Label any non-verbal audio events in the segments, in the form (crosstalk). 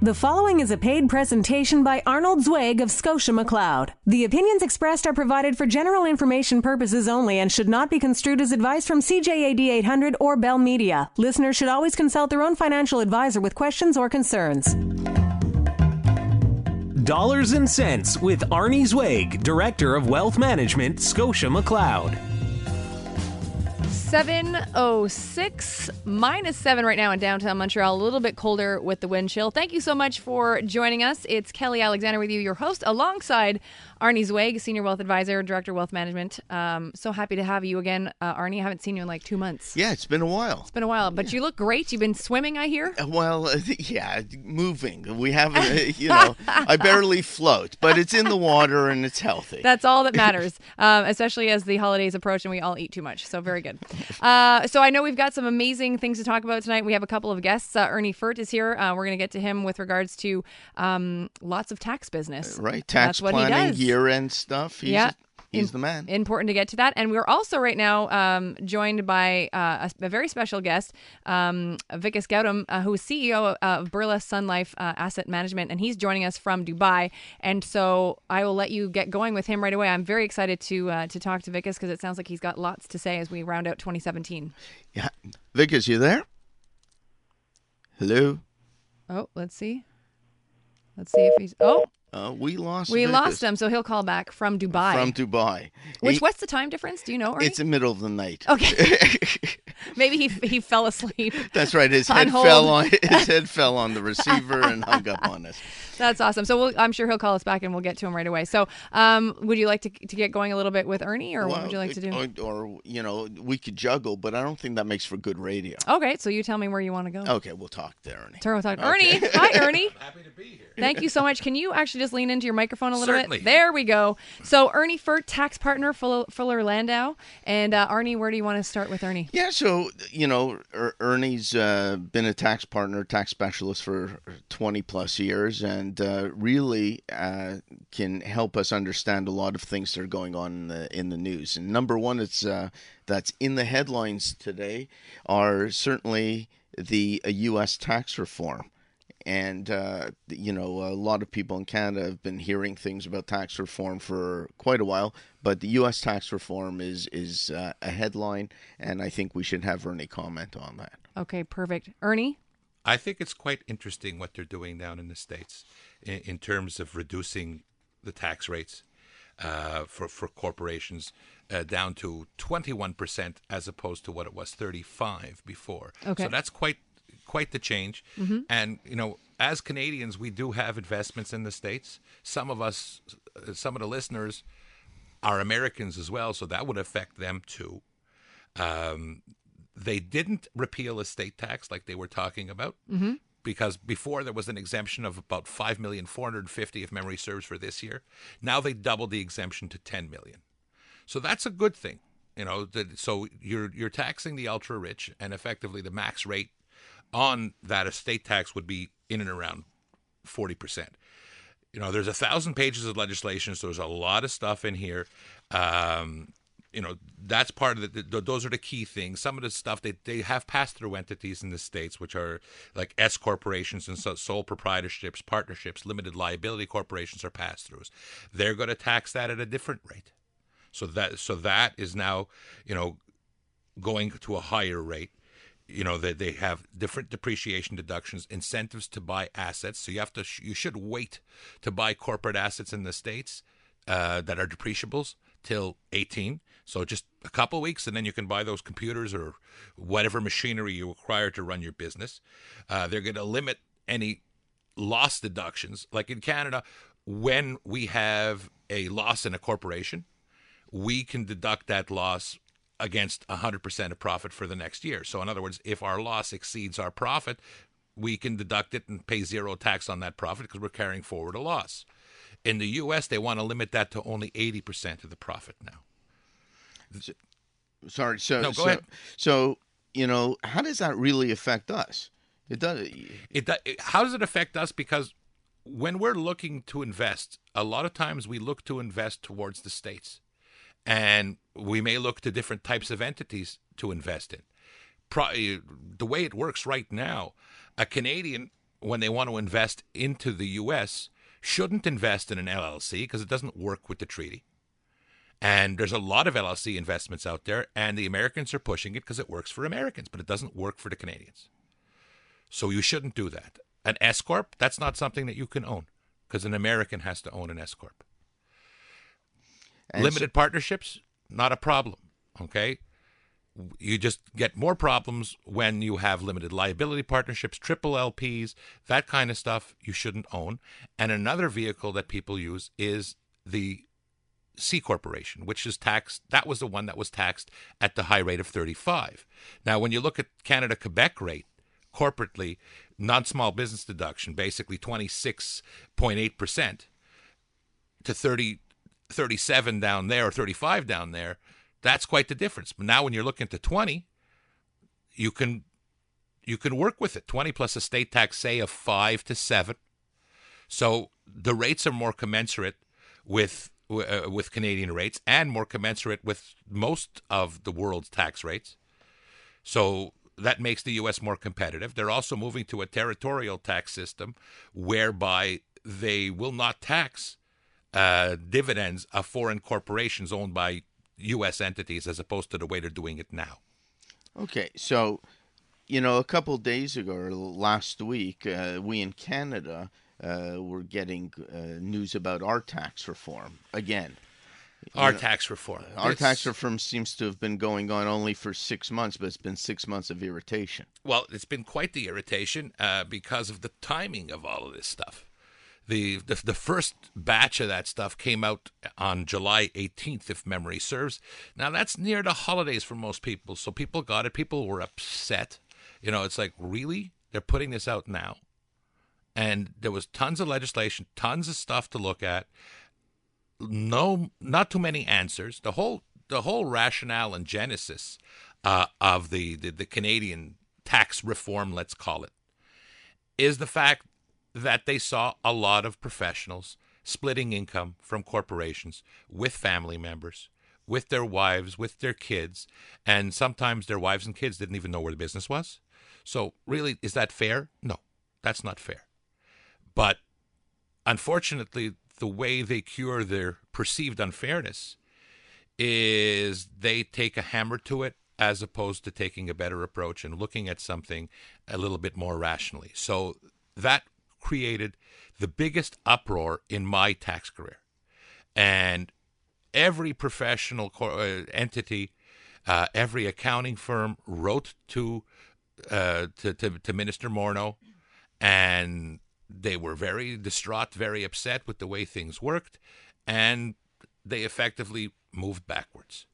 The following is a paid presentation by Arnold Zweig of Scotia McLeod. The opinions expressed are provided for general information purposes only and should not be construed as advice from CJAD 800 or Bell Media. Listeners should always consult their own financial advisor with questions or concerns. Dollars and Sense with Arnie Zweig, Director of Wealth Management, Scotia McLeod. 706 minus 7 right now in downtown Montreal. A little bit colder with the wind chill. Thank you so much for joining us. It's Kelly Alexander with you, your host, alongside Arnie Zweig, Senior Wealth Advisor, Director of Wealth Management. Um, so happy to have you again, uh, Arnie. I haven't seen you in like two months. Yeah, it's been a while. It's been a while, but you look great. You've been swimming, I hear. Uh, Well, uh, (laughs) yeah, moving. We haven't, uh, you know, I barely float, but it's in the water and it's healthy. That's all that matters, (laughs) um, especially as the holidays approach and we all eat too much. So, very good. Uh, so, I know we've got some amazing things to talk about tonight. We have a couple of guests. Uh, Ernie Furt is here. Uh, we're going to get to him with regards to um, lots of tax business. right? Tax That's what he planning, does. year end stuff. He's, Yeah. He's the man. Important to get to that. And we're also right now um, joined by uh, a, a very special guest, um, Vikas Gautam, uh, who is CEO of Birla Sun Life uh, Asset Management, and he's joining us from Dubai. And so I will let you get going with him right away. I'm very excited to uh, to talk to Vikas because it sounds like he's got lots to say as we round out 2017. yeah. Vikas, you there? Hello? Oh, let's see. Let's see if he's. Oh, Uh, we lost we Vikas lost him, so he'll call back from Dubai. From Dubai. Which He- what's the time difference? Do you know? Ernie? It's the middle of the night. Okay. (laughs) Maybe he he fell asleep. That's right. His head hold. fell on (laughs) his head fell on the receiver and hung up on us. That's awesome. So we'll, I'm sure he'll call us back and we'll get to him right away. So, um, would you like to, to get going a little bit with Ernie, or what would you like to do? Or, or, you know, we could juggle, but I don't think that makes for good radio. Okay, so you tell me where you want to go. Okay, we'll talk there, Ernie. Turn with Ernie. Hi, Ernie. (laughs) Happy to be here. Thank you so much. Can you actually just lean into your microphone a little Certainly. bit? There we go. So Ernie Furt, tax partner, Fuller, Fuller Landau, and uh, Arnie. Where do you want to start with Ernie? Yeah, so you know, er- Ernie's uh, been a tax partner, tax specialist for twenty plus years, and uh, really uh, can help us understand a lot of things that are going on in the in the news. And number one, it's uh, that's in the headlines today are certainly the uh, U.S. tax reform. And uh, you know, a lot of people in Canada have been hearing things about tax reform for quite a while. But the U.S. tax reform is is uh, a headline, and I think we should have Ernie comment on that. Okay, perfect. Ernie. I think it's quite interesting what they're doing down in the states in, in terms of reducing the tax rates uh, for for corporations uh, down to 21 percent as opposed to what it was 35 before. Okay. So that's quite quite the change. And you know, as Canadians, we do have investments in the states. Some of us, uh, some of the listeners, are Americans as well, so that would affect them too. Um, they didn't repeal estate tax like they were talking about because before there was an exemption of about 5 million 450 if memory serves for this year now they doubled the exemption to 10 million so that's a good thing you know that, so you're you're taxing the ultra rich and effectively the max rate on that estate tax would be in and around 40% you know there's a thousand pages of legislation so there's a lot of stuff in here. Um, you know that's part of the, the those are the key things. Some of the stuff they, they have passed through entities in the states which are like s corporations and so, sole proprietorships partnerships limited liability corporations are pass-throughs. They're going to tax that at a different rate. So that so that is now you know going to a higher rate you know they, they have different depreciation deductions incentives to buy assets. So you have to you should wait to buy corporate assets in the states uh, that are depreciables till 18 so just a couple weeks and then you can buy those computers or whatever machinery you require to run your business. Uh, they're going to limit any loss deductions. Like in canada when we have a loss in a corporation we can deduct that loss against 100% of profit for the next year. So, in other words, if our loss exceeds our profit, we can deduct it and pay zero tax on that profit because we're carrying forward a loss. In the U.S., they want to limit that to only 80% of the profit now. Sorry, so No, go so, ahead. so you know, how does that really affect us? It does. It, do- it how does it affect us? Because when we're looking to invest, a lot of times we look to invest towards the states, and we may look to different types of entities to invest in. Pro, the way it works right now, a Canadian when they want to invest into the U.S., shouldn't invest in an LLC because it doesn't work with the treaty. And there's a lot of LLC investments out there, and the Americans are pushing it because it works for Americans, but it doesn't work for the Canadians. So you shouldn't do that. An S corp, that's not something that you can own because an American has to own an S corp. And Limited so- partnerships, not a problem. Okay. You just get more problems when you have limited liability partnerships, triple LPs, that kind of stuff you shouldn't own. And another vehicle that people use is the C corporation, which is taxed. That was the one that was taxed at the high rate of 35. Now, when you look at Canada Quebec rate corporately, non small business deduction, basically 26.8% to 30, 37 down there or 35 down there, that's quite the difference. But now when you're looking to 20, you can you can work with it. 20 plus a state tax say of 5 to 7. So the rates are more commensurate with uh, with Canadian rates and more commensurate with most of the world's tax rates. So that makes the U.S. more competitive. They're also moving to a territorial tax system whereby they will not tax uh, dividends of foreign corporations owned by U.S. entities as opposed to the way they're doing it now. Okay, so you know, a couple days ago or last week, uh, we in Canada uh, were getting uh, news about our tax reform again. Our tax reform. Our It's- tax reform seems to have been going on only for six months, but it's been six months of irritation. Well, it's been quite the irritation uh, because of the timing of all of this stuff. The, the the first batch of that stuff came out on July 18th, if memory serves. Now that's near the holidays for most people, so people got it. People were upset. You know, it's like really they're putting this out now, and there was tons of legislation, tons of stuff to look at. No, not too many answers. The whole the whole rationale and genesis uh, of the, the the Canadian tax reform, let's call it, is the fact that they saw a lot of professionals splitting income from corporations with family members, with their wives, with their kids, and sometimes their wives and kids didn't even know where the business was. So, really, is that fair? No, that's not fair. But unfortunately, the way they cure their perceived unfairness is they take a hammer to it as opposed to taking a better approach and looking at something a little bit more rationally. So that created the biggest uproar in my tax career. And every professional co- uh, entity, uh, every accounting firm wrote to, uh, to, to, to Minister Morneau and they were very distraught, very upset with the way things worked, and they effectively moved backwards.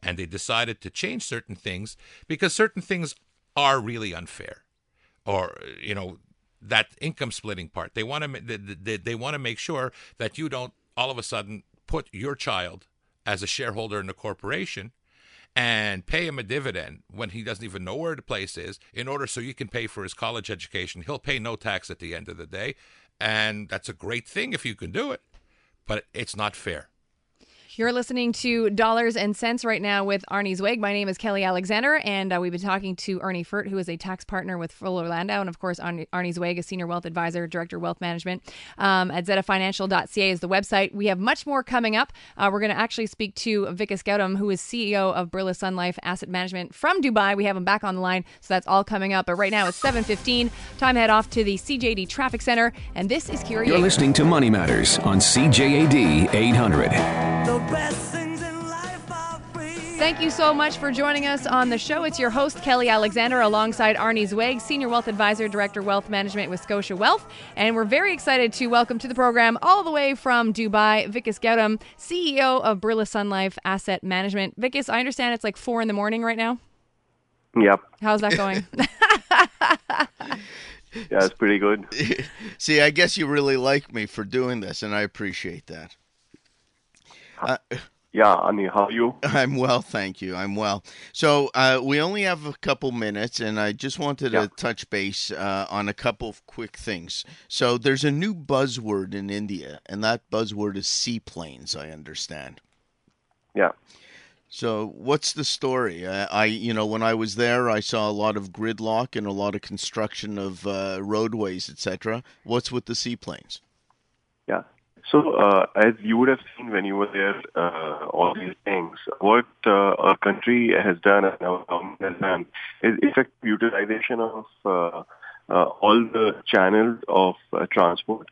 And they decided to change certain things because certain things are really unfair, or you know that income splitting part. They want to they, they, they want to make sure that you don't all of a sudden put your child as a shareholder in a corporation and pay him a dividend when he doesn't even know where the place is in order so you can pay for his college education. He'll pay no tax at the end of the day. And that's a great thing if you can do it, but it's not fair. You're listening to Dollars and Sense right now with Arnie Zweig. My name is Kelly Alexander, and uh, we've been talking to Ernie Furt, who is a tax partner with Fuller Landau, and of course, Arnie, Zweig, a senior wealth advisor, director of wealth management um, at zfinancial.ca is the website. We have much more coming up. Uh, we're going to actually speak to Vikas Gautam, who is CEO of Birla Sun Life Asset Management from Dubai. We have him back on the line, so that's all coming up. But right now it's 7:15. Time head off to the CJAD Traffic Center, and this is Kira. You're listening to Money Matters on CJAD 800. Thank you so much for joining us on the show. It's your host, Kelly Alexander, alongside Arnie Zweig, Senior Wealth Advisor, Director Wealth Management with Scotia Wealth. And we're very excited to welcome to the program, all the way from Dubai, Vikas Gautam, CEO of Birla Sun Life Asset Management. Vikas, I understand it's like four in the morning right now. Yep. How's that going? (laughs) (laughs) Yeah, it's pretty good. (laughs) See, I guess you really like me for doing this, and I appreciate that. Uh, Yeah, Annie, how are you? (laughs) I'm well, thank you. I'm well. So uh, we only have a couple minutes, and I just wanted Yeah. to touch base uh, on a couple of quick things. So there's a new buzzword in India, and that buzzword is seaplanes. I understand. Yeah. So, what's the story? I, I, you know, when I was there, I saw a lot of gridlock and a lot of construction of uh, roadways, etc. What's with the seaplanes? Yeah. So, uh, as you would have seen when you were there, uh, all these things, what uh, our country has done and our government has done is effective utilization of uh, uh, all the channels of uh, transport.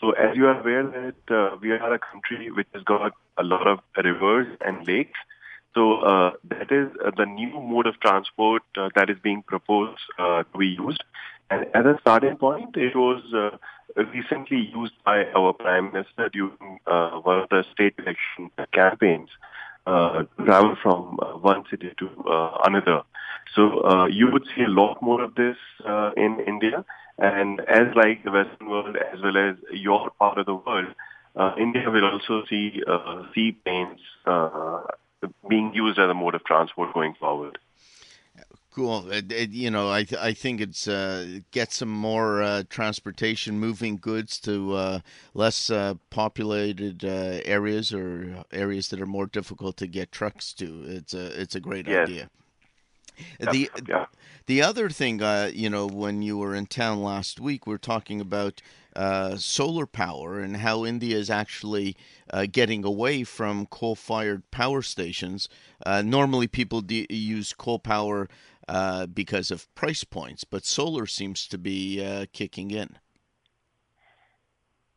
So, as you are aware that uh, we are a country which has got a lot of rivers and lakes. So uh, that is uh, the new mode of transport uh, that is being proposed uh, to be used. And as a starting point, it was uh, recently used by our Prime Minister during uh, one of the state election campaigns uh, to travel from uh, one city to uh, another. So uh, you would see a lot more of this in India. And as like the Western world as well as your part of the world, India will also see seaplanes being used as a mode of transport going forward. Cool. It, it, you know, I th- I think it's uh, get some more uh, transportation, moving goods to uh, less uh, populated uh, areas or areas that are more difficult to get trucks to. It's a it's a great Yes. idea. The yeah. the other thing, uh, you know, when you were in town last week, we are talking about uh, solar power and how India is actually uh, getting away from coal-fired power stations. Uh, normally, people de- use coal power uh, because of price points, but solar seems to be uh, kicking in.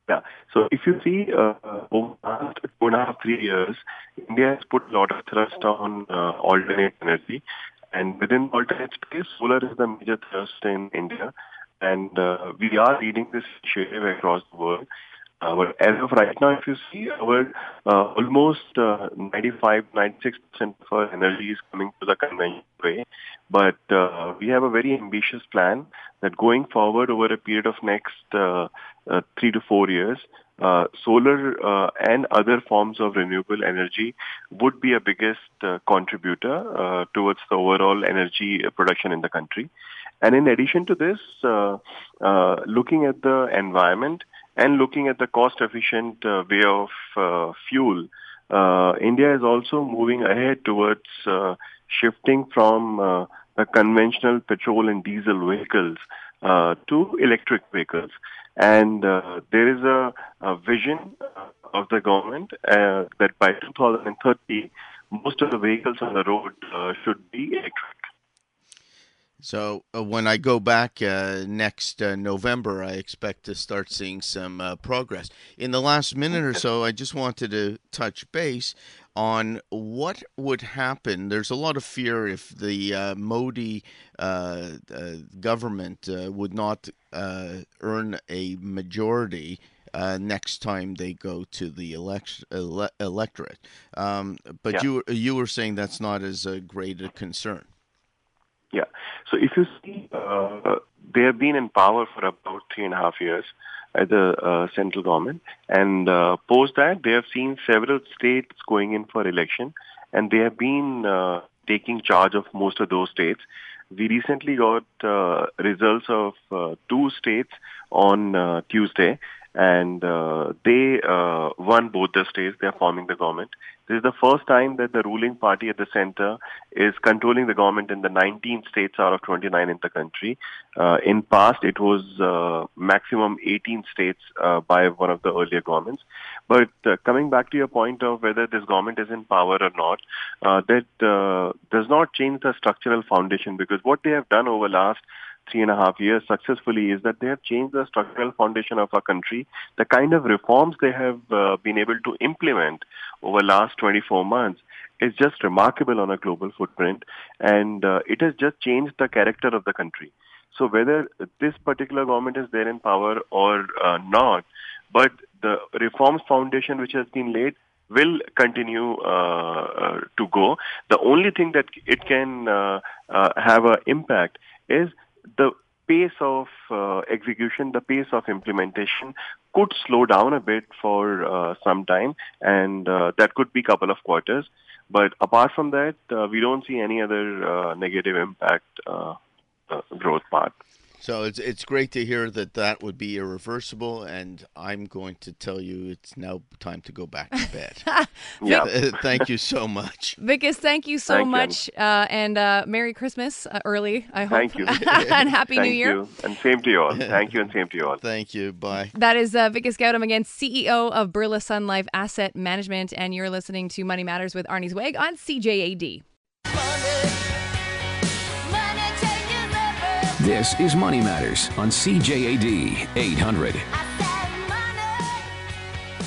Yeah. So if you see uh, over the last two and a half, three years, India has put a lot of thrust on uh, alternate energy. And within alternate space, solar is the major thrust in India. And uh, we are leading this initiative across the world. But as of right now, if you see, our uh, almost uh, 95, 96% of our energy is coming to the conventional way. But uh, we have a very ambitious plan that going forward over a period of next uh, uh, three to four years, uh, solar and other forms of renewable energy would be a biggest contributor towards the overall energy production in the country. And in addition to this, looking at the environment and looking at the cost-efficient uh, way of uh, fuel, uh, India is also moving ahead towards shifting from the conventional petrol and diesel vehicles to electric vehicles. And there is a, a vision of the government that by 2030, most of the vehicles on the road should be electric. So uh, when I go back uh, next uh, November, I expect to start seeing some uh, progress. In the last minute or so, I just wanted to touch base on what would happen. There's a lot of fear if the uh, Modi uh, uh, government uh, would not uh, earn a majority. Uh, next time they go to the elect- ele- electorate, um, but Yeah. you you were saying that's not as uh, great a concern. So if you see, uh, they have been in power for about three and a half years at the uh, central government, and uh, post that they have seen several states going in for election, and they have been uh, taking charge of most of those states. We recently got uh, results of uh, two states on uh, Tuesday, and uh, they uh, won both the states. They are forming the government. This is the first time that the ruling party at the center is controlling the government in the 19 states out of 29 in the country. Uh, in past, it was uh, maximum 18 states uh, by one of the earlier governments. But uh, coming back to your point of whether this government is in power or not, that does not change the structural foundation because what they have done over last three and a half years successfully is that they have changed the structural foundation of our country. The kind of reforms they have uh, been able to implement over last 24 months is just remarkable on a global footprint, and uh, it has just changed the character of the country. So whether this particular government is there in power or uh, not, but the reforms foundation which has been laid will continue uh, uh, to go. The only thing that it can uh, uh, have an impact is the pace of uh, execution, the pace of implementation could slow down a bit for uh, some time, and uh, that could be couple of quarters. But apart from that, uh, we don't see any other uh, negative impact uh, growth path. So it's it's great to hear that that would be irreversible, and I'm going to tell you it's now time to go back to bed. (laughs) (laughs) Yeah. (laughs) Thank you so much. Vikas, thank you so Thank much, uh, and uh, Merry Christmas uh, early. I hope. Thank you. and Happy Thank New Year. you. And same to you all. Thank you and same to you all. Thank you. Bye. That is uh, Vikas Gautam again, CEO of Birla Sun Life Asset Management, and you're listening to Money Matters with Arnie Zweig on CJAD. This is Money Matters on CJAD 800.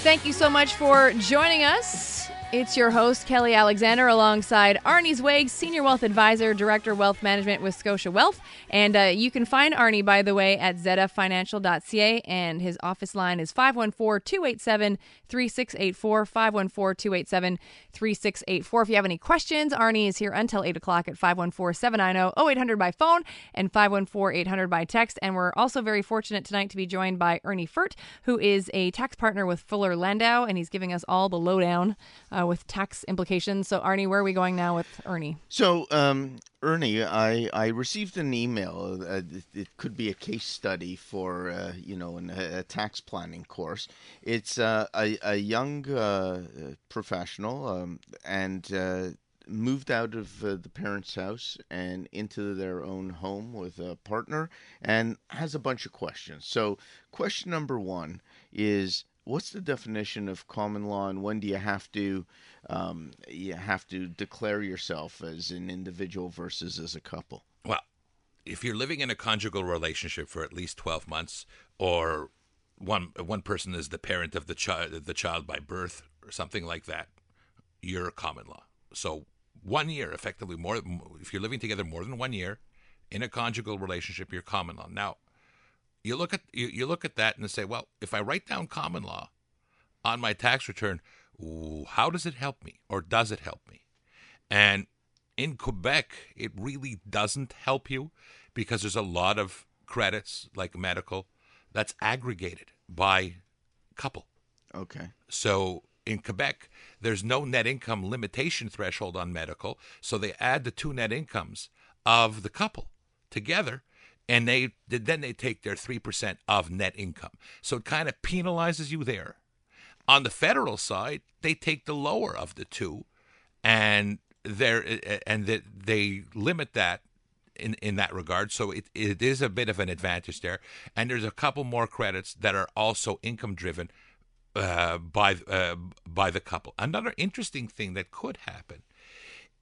Thank you so much for joining us. It's your host, Kelly Alexander, alongside Arnie Zweig, Senior Wealth Advisor, Director Wealth Management with Scotia Wealth. And uh, you can find Arnie, by the way, at zfinancial.ca. And his office line is 514 287 3684. 514 287 3684. If you have any questions, Arnie is here until 8 o'clock at 514 790 0800 by phone and 514 800 by text. And we're also very fortunate tonight to be joined by Ernie Furt, who is a tax partner with Fuller Landau, and he's giving us all the lowdown uh, with tax implications. So, Arnie, where are we going now with Ernie? So, um, Ernie, I, I received an email. Uh, it, it could be a case study for uh, you know an, a tax planning course. It's uh, a a young uh, professional um, and uh, moved out of uh, the parents' house and into their own home with a partner, and has a bunch of questions. So, question number one is. What's the definition of common law, and when do you have to um, you have to declare yourself as an individual versus as a couple? Well, if you're living in a conjugal relationship for at least 12 months, or one one person is the parent of the child the child by birth or something like that, you're common law. So one year, effectively, more if you're living together more than one year in a conjugal relationship, you're common law. Now, you look at you, you look at that and say, well, if I write down common law on my tax return, ooh, how does it help me, or does it help me? And in Quebec, it really doesn't help you because there's a lot of credits, like medical, that's aggregated by couple. Okay. So in Quebec, there's no net income limitation threshold on medical. So they add the two net incomes of the couple together, and they then they take their three percent of net income. So it kind of penalizes you there. On the federal side, they take the lower of the two, and they and that they limit that in in that regard. So it, it is a bit of an advantage there. And there's a couple more credits that are also income driven uh, by uh, by the couple. Another interesting thing that could happen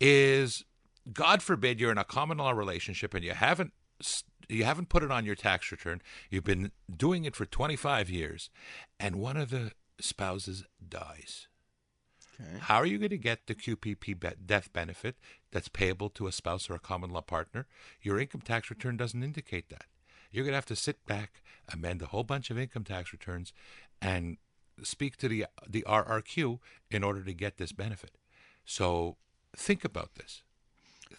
is, God forbid, you're in a common law relationship and you haven't you haven't put it on your tax return. You've been doing it for 25 years, and one of the spouses dies. How are you going to get the QPP be- death benefit that's payable to a spouse or a common law partner? Your income tax return doesn't indicate that. You're going to have to sit back, amend a whole bunch of income tax returns, and speak to the the RRQ in order to get this benefit. So think about this.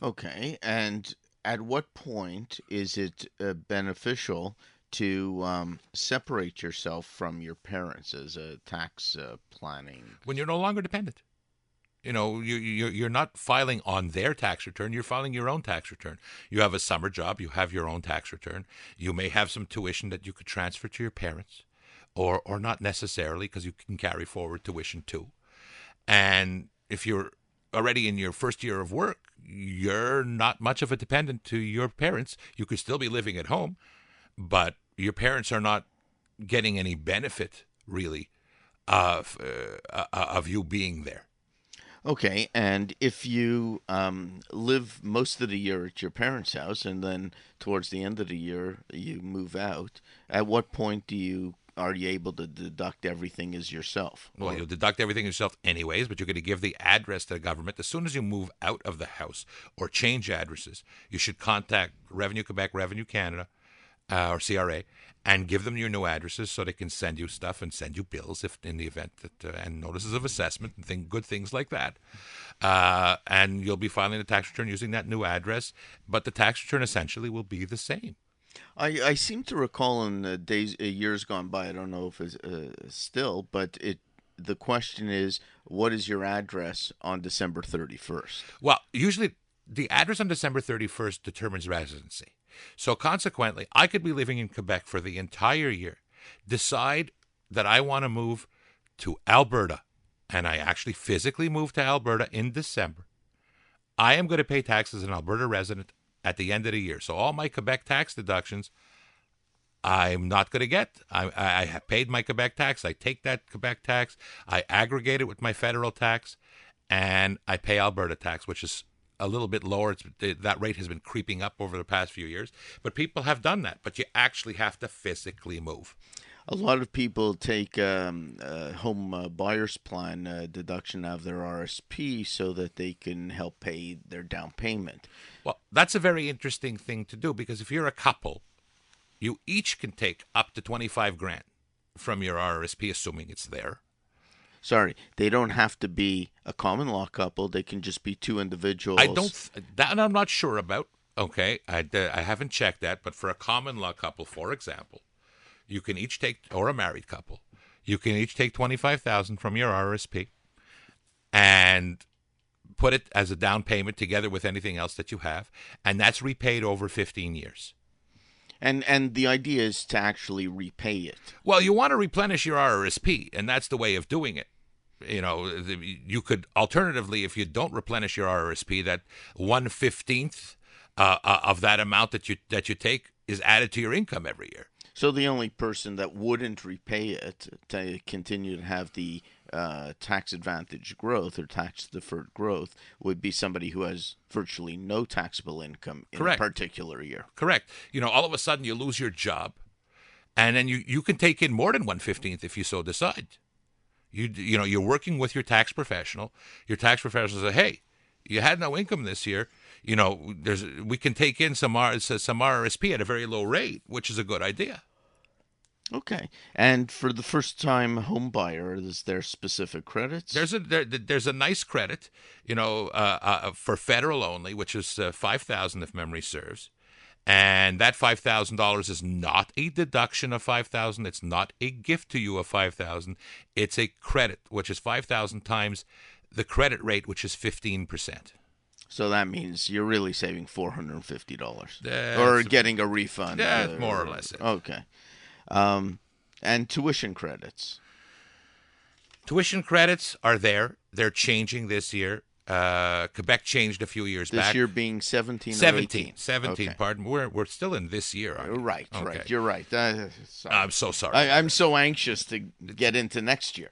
Okay. And at what point is it uh, beneficial to um, separate yourself from your parents as a tax uh, planning? when you're no longer dependent. You know, you, you, you're not filing on their tax return, you're filing your own tax return. You have a summer job, you have your own tax return. You may have some tuition that you could transfer to your parents, or, or not necessarily, because you can carry forward tuition too. And if you're already in your first year of work, you're not much of a dependent to your parents. You could still be living at home, but your parents are not getting any benefit really of uh, uh, of you being there. Okay, and if you um, live most of the year at your parents' house, and then towards the end of the year you move out, at what point do you are you able to deduct everything as yourself? Well, you'll deduct everything yourself anyways, but you're going to give the address to the government. As soon as you move out of the house or change addresses, you should contact Revenue Quebec, Revenue Canada, uh, or CRA, and give them your new addresses so they can send you stuff and send you bills if in the event that uh, and notices of assessment and thing, good things like that. Uh, and you'll be filing a tax return using that new address, but the tax return essentially will be the same. I, I seem to recall in the days uh, years gone by. I don't know if it's uh, still, but it. The question is, what is your address on December thirty first? Well, usually the address on December 31st determines residency. So consequently, I could be living in Quebec for the entire year, decide that I want to move to Alberta, and I actually physically move to Alberta in December. I am going to pay taxes as an Alberta resident at the end of the year. So all my Quebec tax deductions I'm not going to get. I, I, I have paid my Quebec tax. I take that Quebec tax, I aggregate it with my federal tax, and I pay Alberta tax, which is a little bit lower. It's, that rate has been creeping up over the past few years, but people have done that. But you actually have to physically move. A lot of people take um, uh, home uh, buyer's plan uh, deduction out of their RSP so that they can help pay their down payment. Well, that's a very interesting thing to do because if you're a couple, you each can take up to 25 grand from your RSP, assuming it's there. Sorry, they don't have to be a common law couple. They can just be two individuals. I don't. That I'm not sure about. Okay, I, uh, I haven't checked that, but for a common law couple, for example, you can each take, or a married couple, you can each take twenty five thousand from your RSP, and put it as a down payment together with anything else that you have, and that's repaid over fifteen years. And and the idea is to actually repay it. Well, you want to replenish your RRSP, and that's the way of doing it. You know, you could alternatively, if you don't replenish your RRSP, that one fifteenth uh, uh, of that amount that you that you take is added to your income every year. So the only person that wouldn't repay it to continue to have the uh, tax advantage growth or tax deferred growth would be somebody who has virtually no taxable income in Correct. a particular year. Correct. You know, all of a sudden you lose your job, and then you, you can take in more than one fifteenth if you so decide. You you know you're working with your tax professional. Your tax professional says, "Hey, you had no income this year. You know, there's we can take in some R, some RSP at a very low rate, which is a good idea." Okay. And for the first time home buyer, is there specific credits? There's a there, there's a nice credit, you know, uh, uh, for federal only, which is uh, five thousand if memory serves, and that five thousand dollars is not a deduction of five thousand. It's not a gift to you of five thousand. It's a credit, which is five thousand times the credit rate, which is fifteen percent. So that means you're really saving four hundred and fifty dollars, or getting a refund. Yeah, uh, more or less it. Okay. Um, and tuition credits. Tuition credits are there. They're changing this year. Uh, Quebec changed a few years This back. year being 17 17, 18? 17, Okay. pardon. We're we're still in this year. aren't we? Right, Okay. right. You're right. Uh, sorry. I'm so sorry. I, I'm so anxious to get into next year.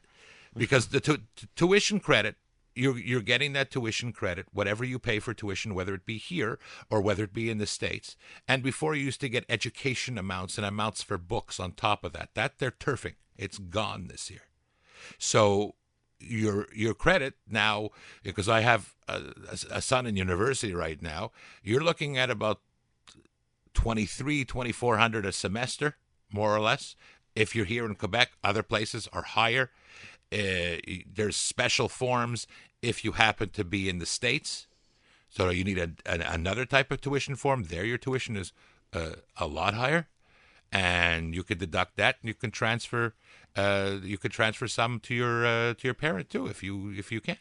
because the tu- tuition credit you're you're getting that tuition credit whatever you pay for tuition whether it be here or whether it be in the states. And before you used to get education amounts and amounts for books on top of that that they're turfing. It's gone this year. So your your credit now because I have a, a son in university right now you're looking at about 23 2400 a semester more or less if you're here in Quebec. Other places are higher uh, there's special forms if you happen to be in the states. So you need a, an another type of tuition form. There your tuition is uh, a lot higher and you could deduct that and you can transfer uh, you could transfer some to your uh, to your parent too if you if you can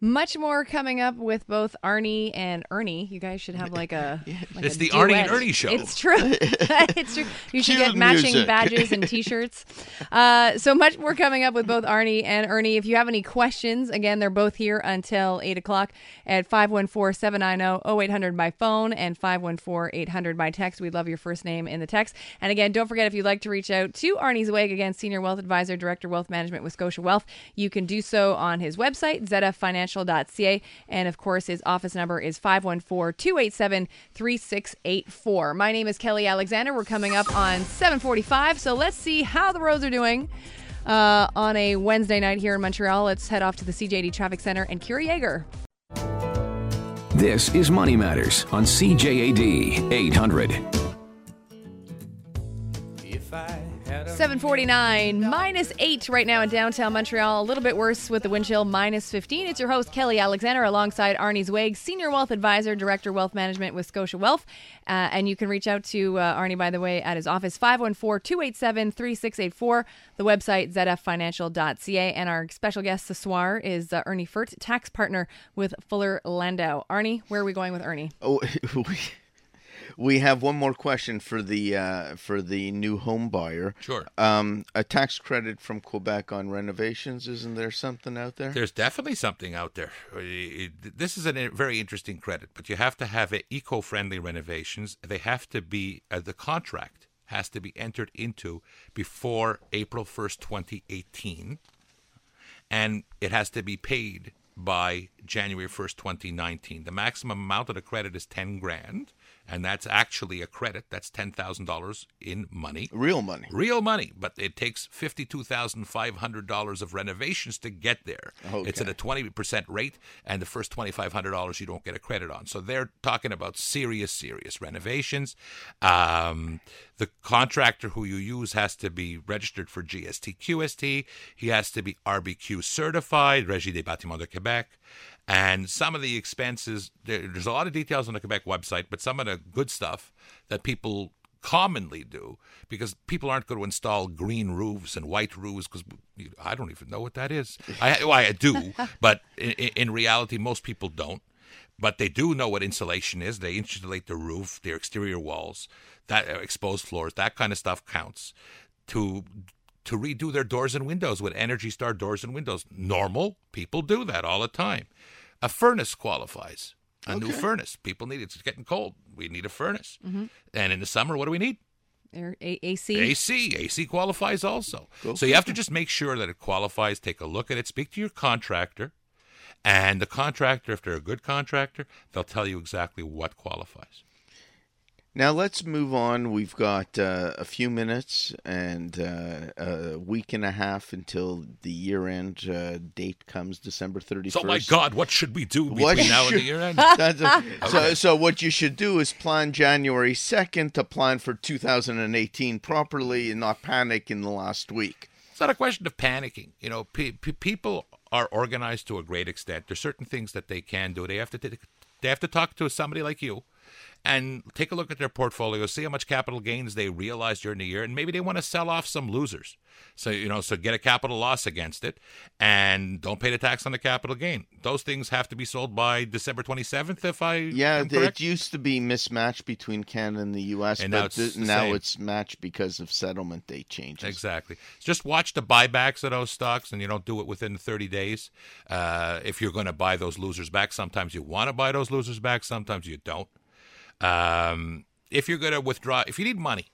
Much more coming up with both Arnie and Ernie. You guys should have like a. (laughs) Like It's a the Arnie and. Ernie show. It's true. (laughs) (laughs) it's true. You should Cue get matching music. badges and T-shirts. Uh, so much more coming up with both Arnie and Ernie. If you have any questions, again, they're both here until eight o'clock at 514-790-0800 by phone and 514-800 by text. We'd love your first name in the text. And again, don't forget if you'd like to reach out to Arnie Zweig, again, Senior Wealth Advisor, Director Wealth Management with Scotia Wealth, you can do so on his website, zfinancial.ca. And of course, his office number is 514-287-3684. My name is Kelly Alexander. We're coming up on 745. So let's see how the roads are doing. Uh, on a Wednesday night here in Montreal, let's head off to the CJAD Traffic Center and Kira Yeager. This is Money Matters on CJAD 800. 749 minus 8 right now in downtown Montreal. A little bit worse with the wind chill minus 15. It's your host, Kelly Alexander, alongside Arnie Zweig, Senior Wealth Advisor, Director Wealth Management with Scotia Wealth. Uh, and you can reach out to uh, Arnie, by the way, at his office, 514 287 3684, the website, zfinancial.ca. And our special guest this soir is uh, Ernie Furt, tax partner with Fuller Landau. Arnie, where are we going with Ernie? Oh, (laughs) we, have one more question for the uh, for the new home buyer. Sure. Um, a tax credit from Quebec on renovations. Isn't there something out there? There's definitely something out there. Uh, This is a very interesting credit, but you have to have eco-friendly renovations. They have to be uh, the contract has to be entered into before April 1st, 2018, and it has to be paid by January 1st, 2019. The maximum amount of the credit is 10 grand, and that's actually a credit. That's $10,000 in money. Real money. Real money, but it takes fifty-two thousand five hundred dollars of renovations to get there. Okay. It's at a twenty percent rate, and the first twenty-five hundred dollars you don't get a credit on. So they're talking about serious, serious renovations. Um, the contractor who you use has to be registered for GST, QST. He has to be RBQ certified, Régie des Bâtiments de Québec. And some of the expenses, there, there's a lot of details on the Quebec website, but some of the good stuff that people commonly do because people aren't going to install green roofs and white roofs because I don't even know what that is. I, well, I do, (laughs) but in, in reality, most people don't. But they do know what insulation is. They insulate the roof, their exterior walls, that uh, exposed floors, that kind of stuff counts. To to redo their doors and windows with Energy Star doors and windows. Normal people do that all the time. A furnace qualifies. A new furnace. People need it. It's getting cold. We need a furnace. Mm-hmm. And in the summer, what do we need? Air, A- AC. AC. AC qualifies also. so you have to just make sure that it qualifies. Take a look at it. Speak to your contractor. And the contractor, if they're a good contractor, they'll tell you exactly what qualifies. Now let's move on. We've got uh, a few minutes and uh, a week and a half until the year-end uh, date comes, December thirty So, my God, what should we do between What now and the year end? (laughs) A- (laughs) So, so what you should do is plan January second to plan for 2018 properly and not panic in the last week. It's not a question of panicking. You know, pe- pe- people are organized to a great extent. There's certain things that they can do. They have to t- they have to talk to somebody like you and take a look at their portfolio, see how much capital gains they realized during the year, and maybe they want to sell off some losers. So you know, so get a capital loss against it, and don't pay the tax on the capital gain. Those things have to be sold by December 27th. If I Yeah, it used to be mismatched between Canada and the U.S., And but now it's th- now same. it's matched because of settlement date changes. Exactly. Just watch the buybacks of those stocks, and you don't do it within 30 days. Uh, if you're going to buy those losers back, sometimes you want to buy those losers back, sometimes you don't. Um, if you're going to withdraw, if you need money,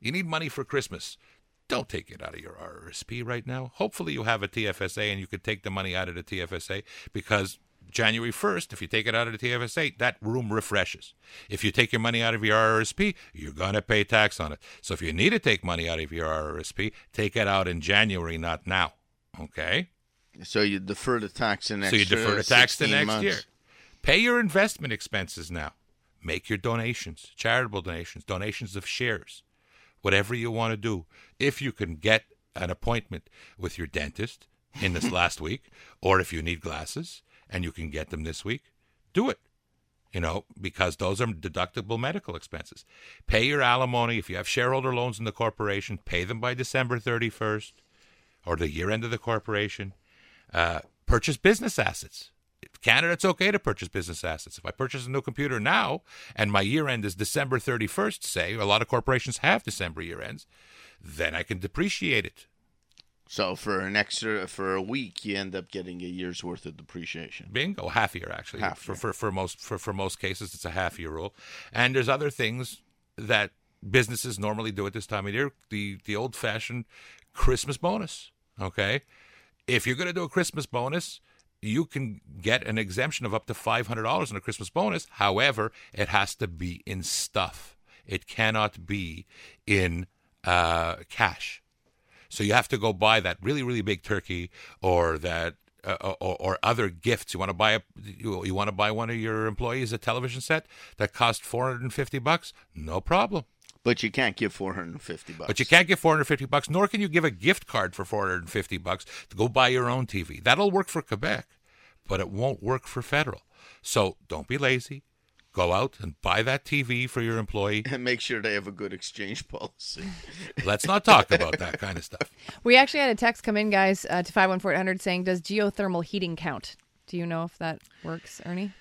you need money for Christmas. Don't take it out of your RRSP right now. Hopefully, you have a TFSA and you can take the money out of the TFSA because January 1st, if you take it out of the TFSA, that room refreshes. If you take your money out of your RRSP, you're going to pay tax on it. So if you need to take money out of your RRSP, take it out in January, not now. Okay? So you defer the tax in So extra you defer the tax to next months. year. Pay your investment expenses now. Make your donations, charitable donations, donations of shares, whatever you want to do. If you can get an appointment with your dentist in this (laughs) last week, or if you need glasses and you can get them this week, do it. You know, because those are deductible medical expenses. Pay your alimony. If you have shareholder loans in the corporation, pay them by December 31st or the year end of the corporation. Uh, purchase business assets. Canada, it's okay to purchase business assets. If I purchase a new computer now and my year end is December 31st, say, a lot of corporations have December year ends, then I can depreciate it. So for an extra for a week, you end up getting a year's worth of depreciation. Bingo, half year actually. Half for, year. for for most for, for most cases, it's a half year rule. And there's other things that businesses normally do at this time of year. The the old fashioned Christmas bonus. Okay, if you're going to do a Christmas bonus, you can get an exemption of up to five hundred dollars on a Christmas bonus. However, it has to be in stuff. It cannot be in uh, cash. So you have to go buy that really, really big turkey or that uh, or, or other gifts. You want to buy a you, you want to buy one of your employees a television set that cost 450 bucks? No problem. But you can't give 450 bucks. But you can't give 450 bucks, nor can you give a gift card for 450 bucks to go buy your own TV. That'll work for Quebec, but it won't work for federal. So don't be lazy. Go out and buy that TV for your employee. and make sure they have a good exchange policy. (laughs) Let's not talk about that kind of stuff. We actually had a text come in, guys, uh, to 51400 saying, Does geothermal heating count? Do you know if that works, Ernie?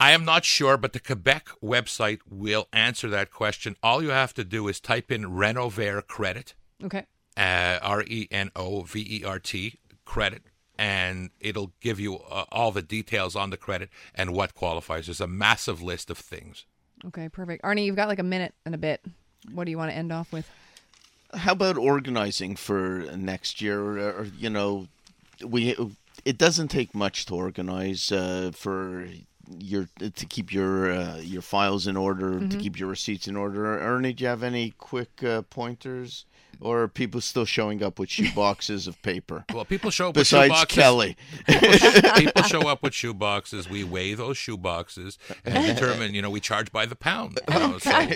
I am not sure, but the Quebec website will answer that question. All you have to do is type in Renovert credit, Okay. uh, R E N O V E R T credit, and it'll give you uh, all the details on the credit and what qualifies. There's a massive list of things. Okay, perfect. Arnie, you've got like a minute and a bit. What do you want to end off with? How about organizing for next year? Or, or, you know, we it doesn't take much to organize uh, for your to keep your uh, your files in order, to keep your receipts in order. Ernie, do you have any quick uh, pointers? Or are people still showing up with shoe (laughs) boxes of paper? Well, people show up with Besides shoeboxes. Kelly, (laughs) people show up with shoe boxes. We weigh those shoe boxes and determine. You know, we charge by the pound. you know, so-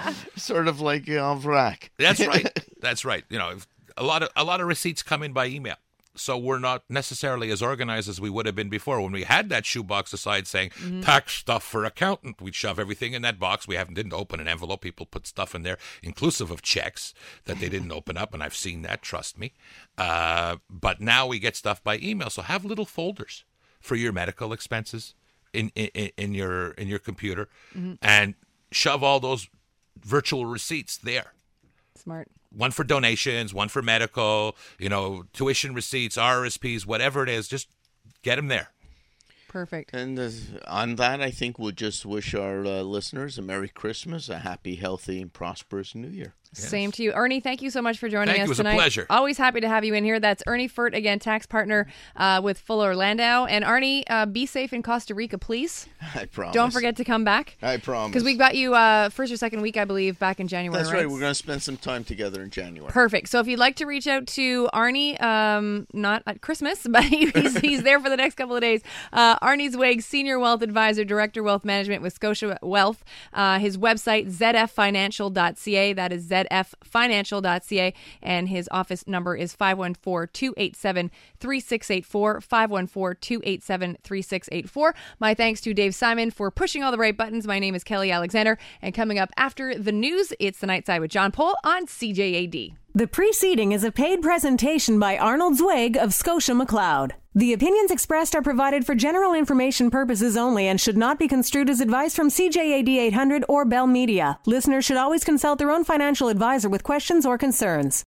(laughs) sort of like en vrac. That's right. That's right. You know, a lot of a lot of receipts come in by email. So we're not necessarily as organized as we would have been before. When we had that shoebox aside saying tax stuff for accountant, we'd shove everything in that box. We haven't didn't open an envelope. People put stuff in there, inclusive of checks that they didn't open up, and I've seen that. Trust me. Uh, but now we get stuff by email. So have little folders for your medical expenses in in, in your in your computer, and shove all those virtual receipts there Smart. One for donations, one for medical, you know, tuition receipts, RSPs, whatever it is, just get them there. Perfect. And uh, on that, I think we'll just wish our uh, listeners a Merry Christmas, a happy, healthy, and prosperous New Year. Same to you. Ernie, thank you so much for joining Thank you. us It was a tonight. pleasure. Always happy to have you in here. That's Ernie Furt, again, tax partner uh, with Fuller Landau. And Arnie, uh, be safe in Costa Rica, please. (laughs) I promise. Don't forget to come back. I promise. Because we got you uh, first or second week, I believe, back in January. That's right. We're going to spend some time together in January. Perfect. So if you'd like to reach out to Arnie, um, not at Christmas, (laughs) but he's, he's there for the next couple of days. Uh, Arnie Zweig, Senior Wealth Advisor, Director Wealth Management with Scotia Wealth. Uh, his website, zfinancial.ca. That is zfinancial.ca. And his office number is 514 287 3684. 514 287 3684. My thanks to Dave Simon for pushing all the right buttons. My name is Kelly Alexander. And coming up after the news, it's the night side with John Pohl on CJAD. The preceding is a paid presentation by Arnold Zweig of Scotia McLeod. The opinions expressed are provided for general information purposes only and should not be construed as advice from CJAD 800 or Bell Media. Listeners should always consult their own financial advisor with questions or concerns.